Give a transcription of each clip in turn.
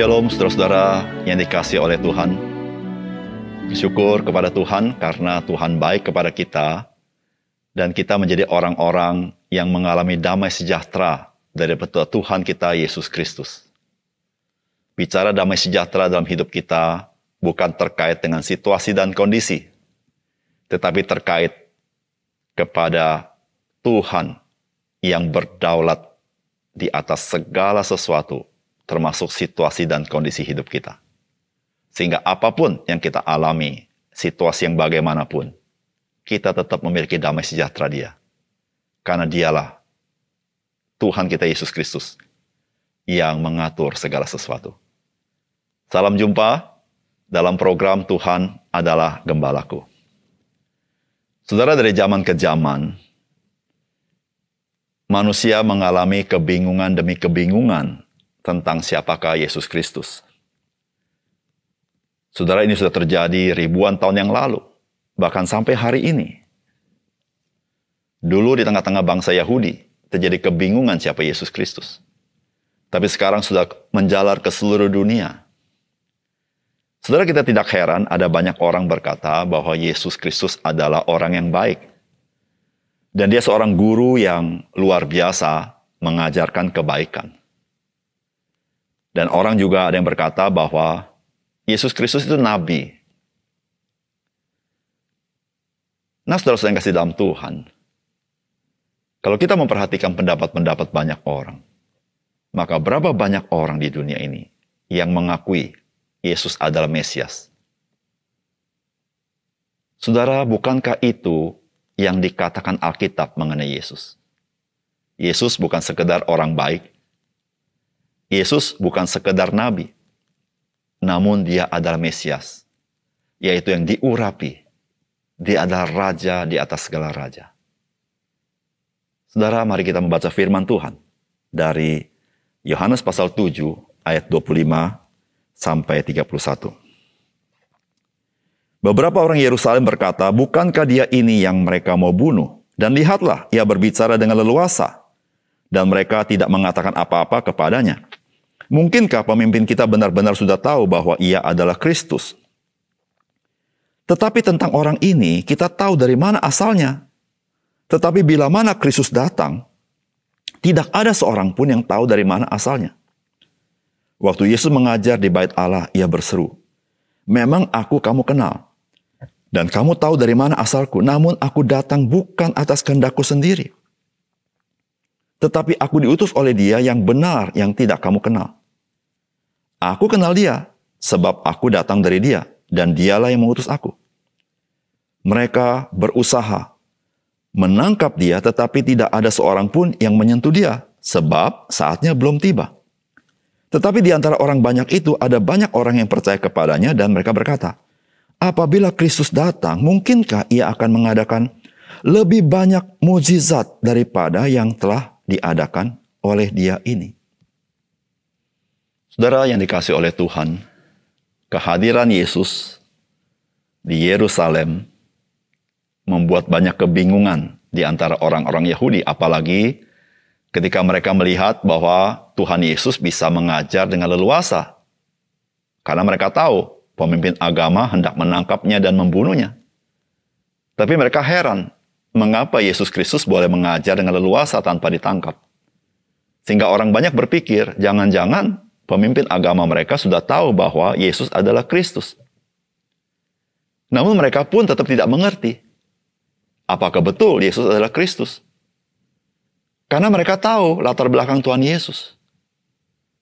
Shalom saudara-saudara yang dikasih oleh Tuhan. Bersyukur kepada Tuhan karena Tuhan baik kepada kita dan kita menjadi orang-orang yang mengalami damai sejahtera dari Tuhan kita Yesus Kristus. Bicara damai sejahtera dalam hidup kita bukan terkait dengan situasi dan kondisi, tetapi terkait kepada Tuhan yang berdaulat di atas segala sesuatu termasuk situasi dan kondisi hidup kita. Sehingga apa pun yang kita alami, situasi yang bagaimanapun, kita tetap memiliki damai sejahtera dia. Karena dialah Tuhan kita Yesus Kristus yang mengatur segala sesuatu. Salam jumpa dalam program Tuhan adalah Gembalaku. Saudara dari zaman ke zaman, manusia mengalami kebingungan demi kebingungan tentang siapakah Yesus Kristus. Saudara ini sudah terjadi ribuan tahun yang lalu, bahkan sampai hari ini. Dulu di tengah-tengah bangsa Yahudi terjadi kebingungan siapa Yesus Kristus. Tapi sekarang sudah menjalar ke seluruh dunia. Saudara kita tidak heran ada banyak orang berkata bahwa Yesus Kristus adalah orang yang baik. Dan dia seorang guru yang luar biasa mengajarkan kebaikan. Dan orang juga ada yang berkata bahwa Yesus Kristus itu nabi. Nah, saudara-saudara yang kasih dalam Tuhan, kalau kita memperhatikan pendapat-pendapat banyak orang, maka berapa banyak orang di dunia ini yang mengakui Yesus adalah Mesias? Saudara, bukankah itu yang dikatakan Alkitab mengenai Yesus? Yesus bukan sekedar orang baik, Yesus bukan sekedar nabi, namun dia adalah Mesias, yaitu yang diurapi. Dia adalah raja di atas segala raja. Saudara, mari kita membaca firman Tuhan dari Yohanes pasal 7 ayat 25 sampai 31. Beberapa orang Yerusalem berkata, "Bukankah dia ini yang mereka mau bunuh?" Dan lihatlah, ia berbicara dengan leluasa, dan mereka tidak mengatakan apa-apa kepadanya. Mungkinkah pemimpin kita benar-benar sudah tahu bahwa ia adalah Kristus? Tetapi tentang orang ini kita tahu dari mana asalnya. Tetapi bila mana Kristus datang, tidak ada seorang pun yang tahu dari mana asalnya. Waktu Yesus mengajar di bait Allah, ia berseru, Memang aku kamu kenal, dan kamu tahu dari mana asalku, namun aku datang bukan atas kehendakku sendiri. Tetapi aku diutus oleh dia yang benar yang tidak kamu kenal. Aku kenal dia, sebab aku datang dari dia, dan dialah yang mengutus aku. Mereka berusaha menangkap dia, tetapi tidak ada seorang pun yang menyentuh dia, sebab saatnya belum tiba. Tetapi di antara orang banyak itu ada banyak orang yang percaya kepadanya dan mereka berkata, apabila Kristus datang, mungkinkah ia akan mengadakan lebih banyak mujizat daripada yang telah diadakan oleh dia ini? Saudara yang dikasih oleh Tuhan, kehadiran Yesus di Yerusalem membuat banyak kebingungan di antara orang-orang Yahudi, apalagi ketika mereka melihat bahwa Tuhan Yesus bisa mengajar dengan leluasa. Karena mereka tahu pemimpin agama hendak menangkapnya dan membunuhnya. Tapi mereka heran, mengapa Yesus Kristus boleh mengajar dengan leluasa tanpa ditangkap. Sehingga orang banyak berpikir, jangan-jangan pemimpin agama mereka sudah tahu bahwa Yesus adalah Kristus. Namun mereka pun tetap tidak mengerti apakah betul Yesus adalah Kristus. Karena mereka tahu latar belakang Tuhan Yesus.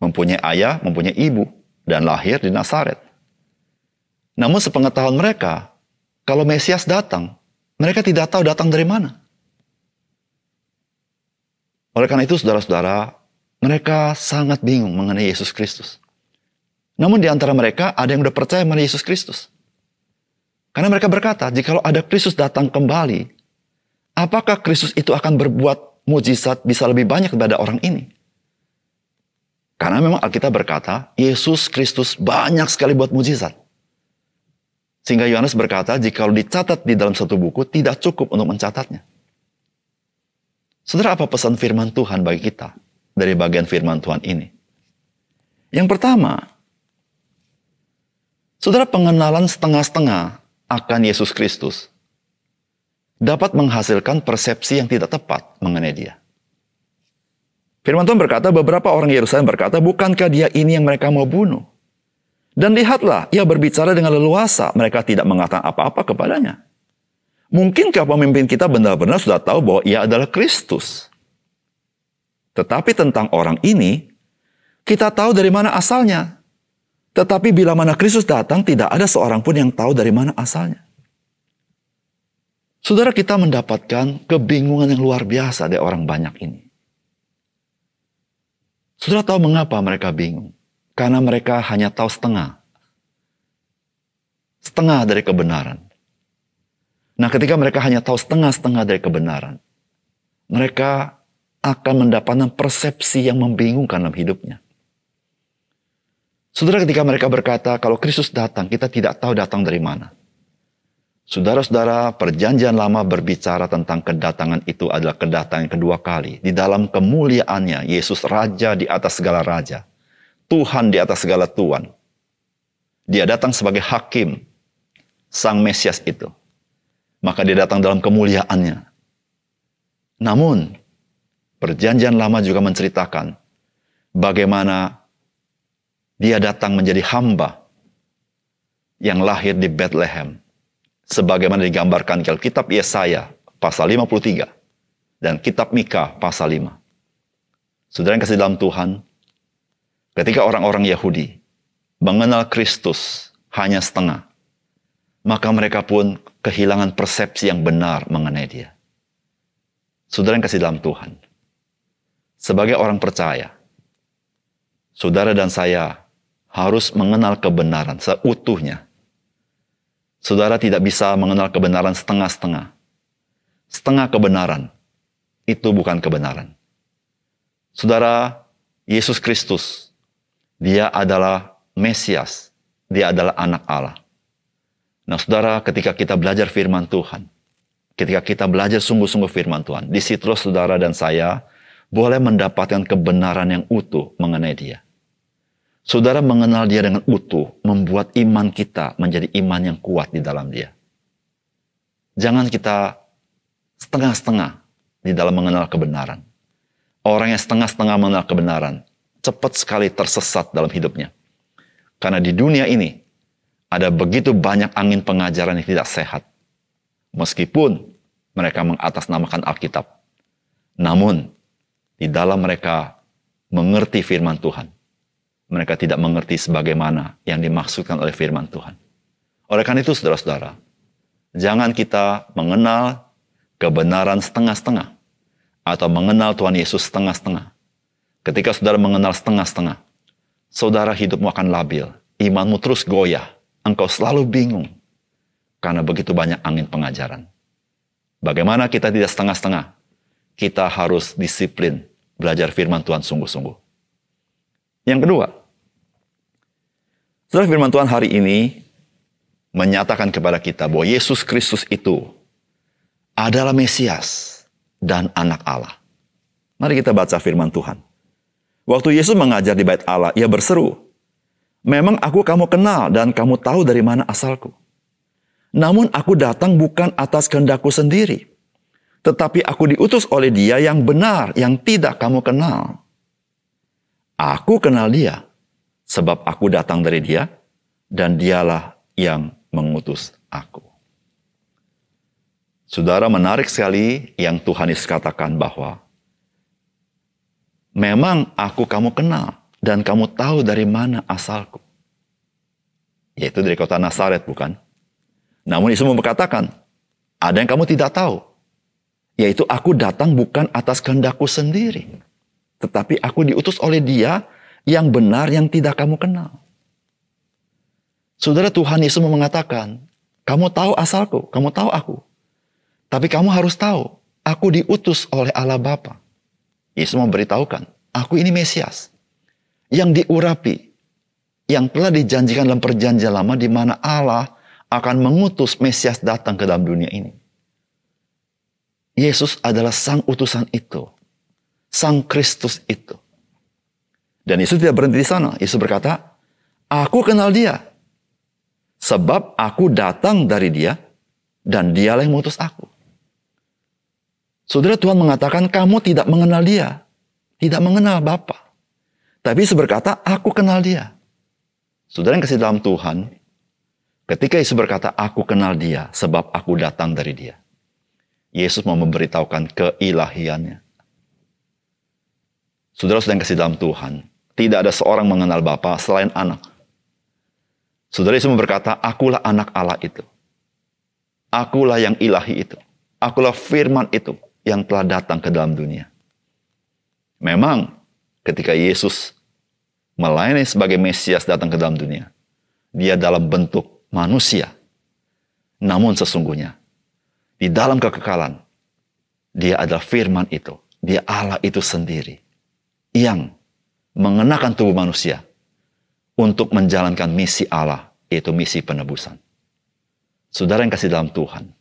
Mempunyai ayah, mempunyai ibu, dan lahir di Nazaret. Namun sepengetahuan mereka, kalau Mesias datang, mereka tidak tahu datang dari mana. Oleh karena itu, saudara-saudara, mereka sangat bingung mengenai Yesus Kristus. Namun di antara mereka ada yang sudah percaya mengenai Yesus Kristus. Karena mereka berkata, jikalau ada Kristus datang kembali, apakah Kristus itu akan berbuat mujizat bisa lebih banyak daripada orang ini? Karena memang Alkitab berkata, Yesus Kristus banyak sekali buat mujizat. Sehingga Yohanes berkata, jikalau dicatat di dalam satu buku, tidak cukup untuk mencatatnya. Saudara, apa pesan firman Tuhan bagi kita? Dari bagian firman Tuhan ini. Yang pertama, Saudara pengenalan setengah-setengah akan Yesus Kristus dapat menghasilkan persepsi yang tidak tepat mengenai dia. Firman Tuhan berkata, beberapa orang Yerusalem berkata, bukankah dia ini yang mereka mau bunuh? Dan lihatlah, ia berbicara dengan leluasa, mereka tidak mengatakan apa-apa kepadanya. Mungkinkah pemimpin kita benar-benar sudah tahu bahwa ia adalah Kristus? Tetapi tentang orang ini, kita tahu dari mana asalnya. Tetapi bila mana Kristus datang, tidak ada seorang pun yang tahu dari mana asalnya. Saudara kita mendapatkan kebingungan yang luar biasa dari orang banyak ini. Saudara tahu mengapa mereka bingung? Karena mereka hanya tahu setengah. Setengah dari kebenaran. Nah ketika mereka hanya tahu setengah-setengah dari kebenaran, mereka akan mendapatkan persepsi yang membingungkan dalam hidupnya. Saudara ketika mereka berkata, kalau Kristus datang, kita tidak tahu datang dari mana. Saudara-saudara, perjanjian lama berbicara tentang kedatangan itu adalah kedatangan kedua kali. Di dalam kemuliaannya, Yesus Raja di atas segala Raja. Tuhan di atas segala Tuhan. Dia datang sebagai hakim, Sang Mesias itu. Maka dia datang dalam kemuliaannya. Namun, perjanjian lama juga menceritakan bagaimana dia datang menjadi hamba yang lahir di Bethlehem. Sebagaimana digambarkan di kitab Yesaya pasal 53 dan kitab Mika pasal 5. Saudara yang kasih dalam Tuhan, ketika orang-orang Yahudi mengenal Kristus hanya setengah, maka mereka pun kehilangan persepsi yang benar mengenai dia. Saudara yang kasih dalam Tuhan, sebagai orang percaya, saudara dan saya harus mengenal kebenaran seutuhnya. Saudara tidak bisa mengenal kebenaran setengah-setengah. Setengah kebenaran itu bukan kebenaran. Saudara, Yesus Kristus, dia adalah Mesias, dia adalah anak Allah. Nah saudara, ketika kita belajar firman Tuhan, ketika kita belajar sungguh-sungguh firman Tuhan, di situ saudara dan saya boleh mendapatkan kebenaran yang utuh mengenai dia. Saudara mengenal dia dengan utuh, membuat iman kita menjadi iman yang kuat di dalam dia. Jangan kita setengah-setengah di dalam mengenal kebenaran. Orang yang setengah-setengah mengenal kebenaran, cepat sekali tersesat dalam hidupnya. Karena di dunia ini, ada begitu banyak angin pengajaran yang tidak sehat. Meskipun mereka mengatasnamakan Alkitab. Namun, di dalam mereka mengerti firman Tuhan mereka tidak mengerti sebagaimana yang dimaksudkan oleh firman Tuhan. Oleh karena itu, saudara-saudara, jangan kita mengenal kebenaran setengah-setengah atau mengenal Tuhan Yesus setengah-setengah. Ketika saudara mengenal setengah-setengah, saudara hidupmu akan labil, imanmu terus goyah, engkau selalu bingung karena begitu banyak angin pengajaran. Bagaimana kita tidak setengah-setengah? Kita harus disiplin belajar firman Tuhan sungguh-sungguh. Yang kedua, Saudara firman Tuhan hari ini menyatakan kepada kita bahwa Yesus Kristus itu adalah Mesias dan anak Allah. Mari kita baca firman Tuhan. Waktu Yesus mengajar di bait Allah, ia berseru, Memang aku kamu kenal dan kamu tahu dari mana asalku. Namun aku datang bukan atas kehendakku sendiri, tetapi aku diutus oleh dia yang benar, yang tidak kamu kenal. Aku kenal dia, sebab aku datang dari dia, dan dialah yang mengutus aku. Saudara menarik sekali yang Tuhan Yesus katakan bahwa memang aku kamu kenal dan kamu tahu dari mana asalku. Yaitu dari kota Nazaret bukan? Namun Yesus berkatakan, ada yang kamu tidak tahu. Yaitu aku datang bukan atas kehendakku sendiri. Tetapi aku diutus oleh dia yang benar yang tidak kamu kenal. Saudara Tuhan Yesus mengatakan, kamu tahu asalku, kamu tahu aku. Tapi kamu harus tahu, aku diutus oleh Allah Bapa. Yesus memberitahukan, aku ini Mesias. Yang diurapi, yang telah dijanjikan dalam perjanjian lama di mana Allah akan mengutus Mesias datang ke dalam dunia ini. Yesus adalah sang utusan itu. Sang Kristus itu. Dan Yesus tidak berhenti di sana. Yesus berkata, aku kenal dia. Sebab aku datang dari dia dan dialah yang mengutus aku. Saudara Tuhan mengatakan kamu tidak mengenal dia. Tidak mengenal Bapa. Tapi Yesus berkata, aku kenal dia. Saudara yang kasih dalam Tuhan, ketika Yesus berkata, aku kenal dia sebab aku datang dari dia. Yesus mau memberitahukan keilahiannya. Saudara-saudara yang kasih dalam Tuhan, tidak ada seorang mengenal Bapa selain anak. Saudara Yesus berkata, akulah anak Allah itu. Akulah yang ilahi itu. Akulah firman itu yang telah datang ke dalam dunia. Memang ketika Yesus melayani sebagai Mesias datang ke dalam dunia, dia dalam bentuk manusia. Namun sesungguhnya, di dalam kekekalan, dia adalah firman itu. Dia Allah itu sendiri yang mengenakan tubuh manusia untuk menjalankan misi Allah, yaitu misi penebusan. Saudara yang kasih dalam Tuhan,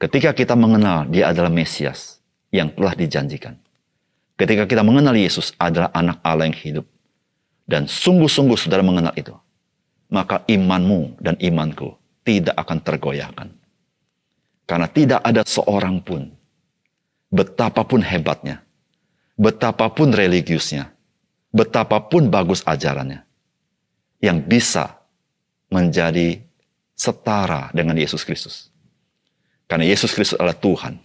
ketika kita mengenal dia adalah Mesias yang telah dijanjikan. Ketika kita mengenal Yesus adalah anak Allah yang hidup. Dan sungguh-sungguh saudara mengenal itu. Maka imanmu dan imanku tidak akan tergoyahkan. Karena tidak ada seorang pun, betapapun hebatnya, betapapun religiusnya, betapapun bagus ajarannya, yang bisa menjadi setara dengan Yesus Kristus. Karena Yesus Kristus adalah Tuhan.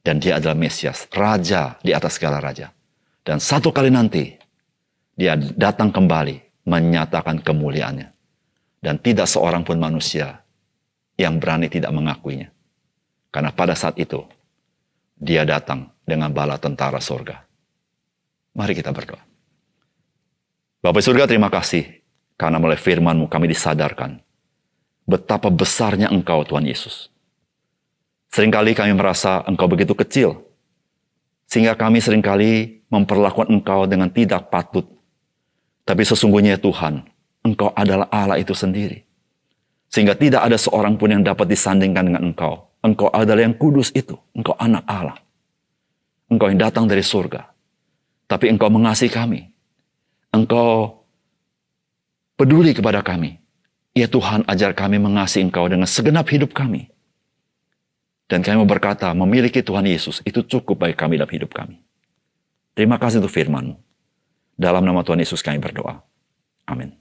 Dan dia adalah Mesias, Raja di atas segala Raja. Dan satu kali nanti, dia datang kembali menyatakan kemuliaannya. Dan tidak seorang pun manusia yang berani tidak mengakuinya. Karena pada saat itu, dia datang dengan bala tentara surga. Mari kita berdoa. Bapak surga terima kasih karena melalui firmanmu kami disadarkan betapa besarnya engkau Tuhan Yesus. Seringkali kami merasa engkau begitu kecil, sehingga kami sering kali memperlakukan engkau dengan tidak patut. Tapi sesungguhnya Tuhan, engkau adalah Allah itu sendiri. Sehingga tidak ada seorang pun yang dapat disandingkan dengan engkau. Engkau adalah yang kudus itu. Engkau anak Allah. Engkau yang datang dari surga. Tapi engkau mengasihi kami. Engkau peduli kepada kami. Ya Tuhan, ajar kami mengasihi Engkau dengan segenap hidup kami. Dan kami berkata, memiliki Tuhan Yesus itu cukup bagi kami dalam hidup kami. Terima kasih untuk firman-Mu. Dalam nama Tuhan Yesus kami berdoa. Amin.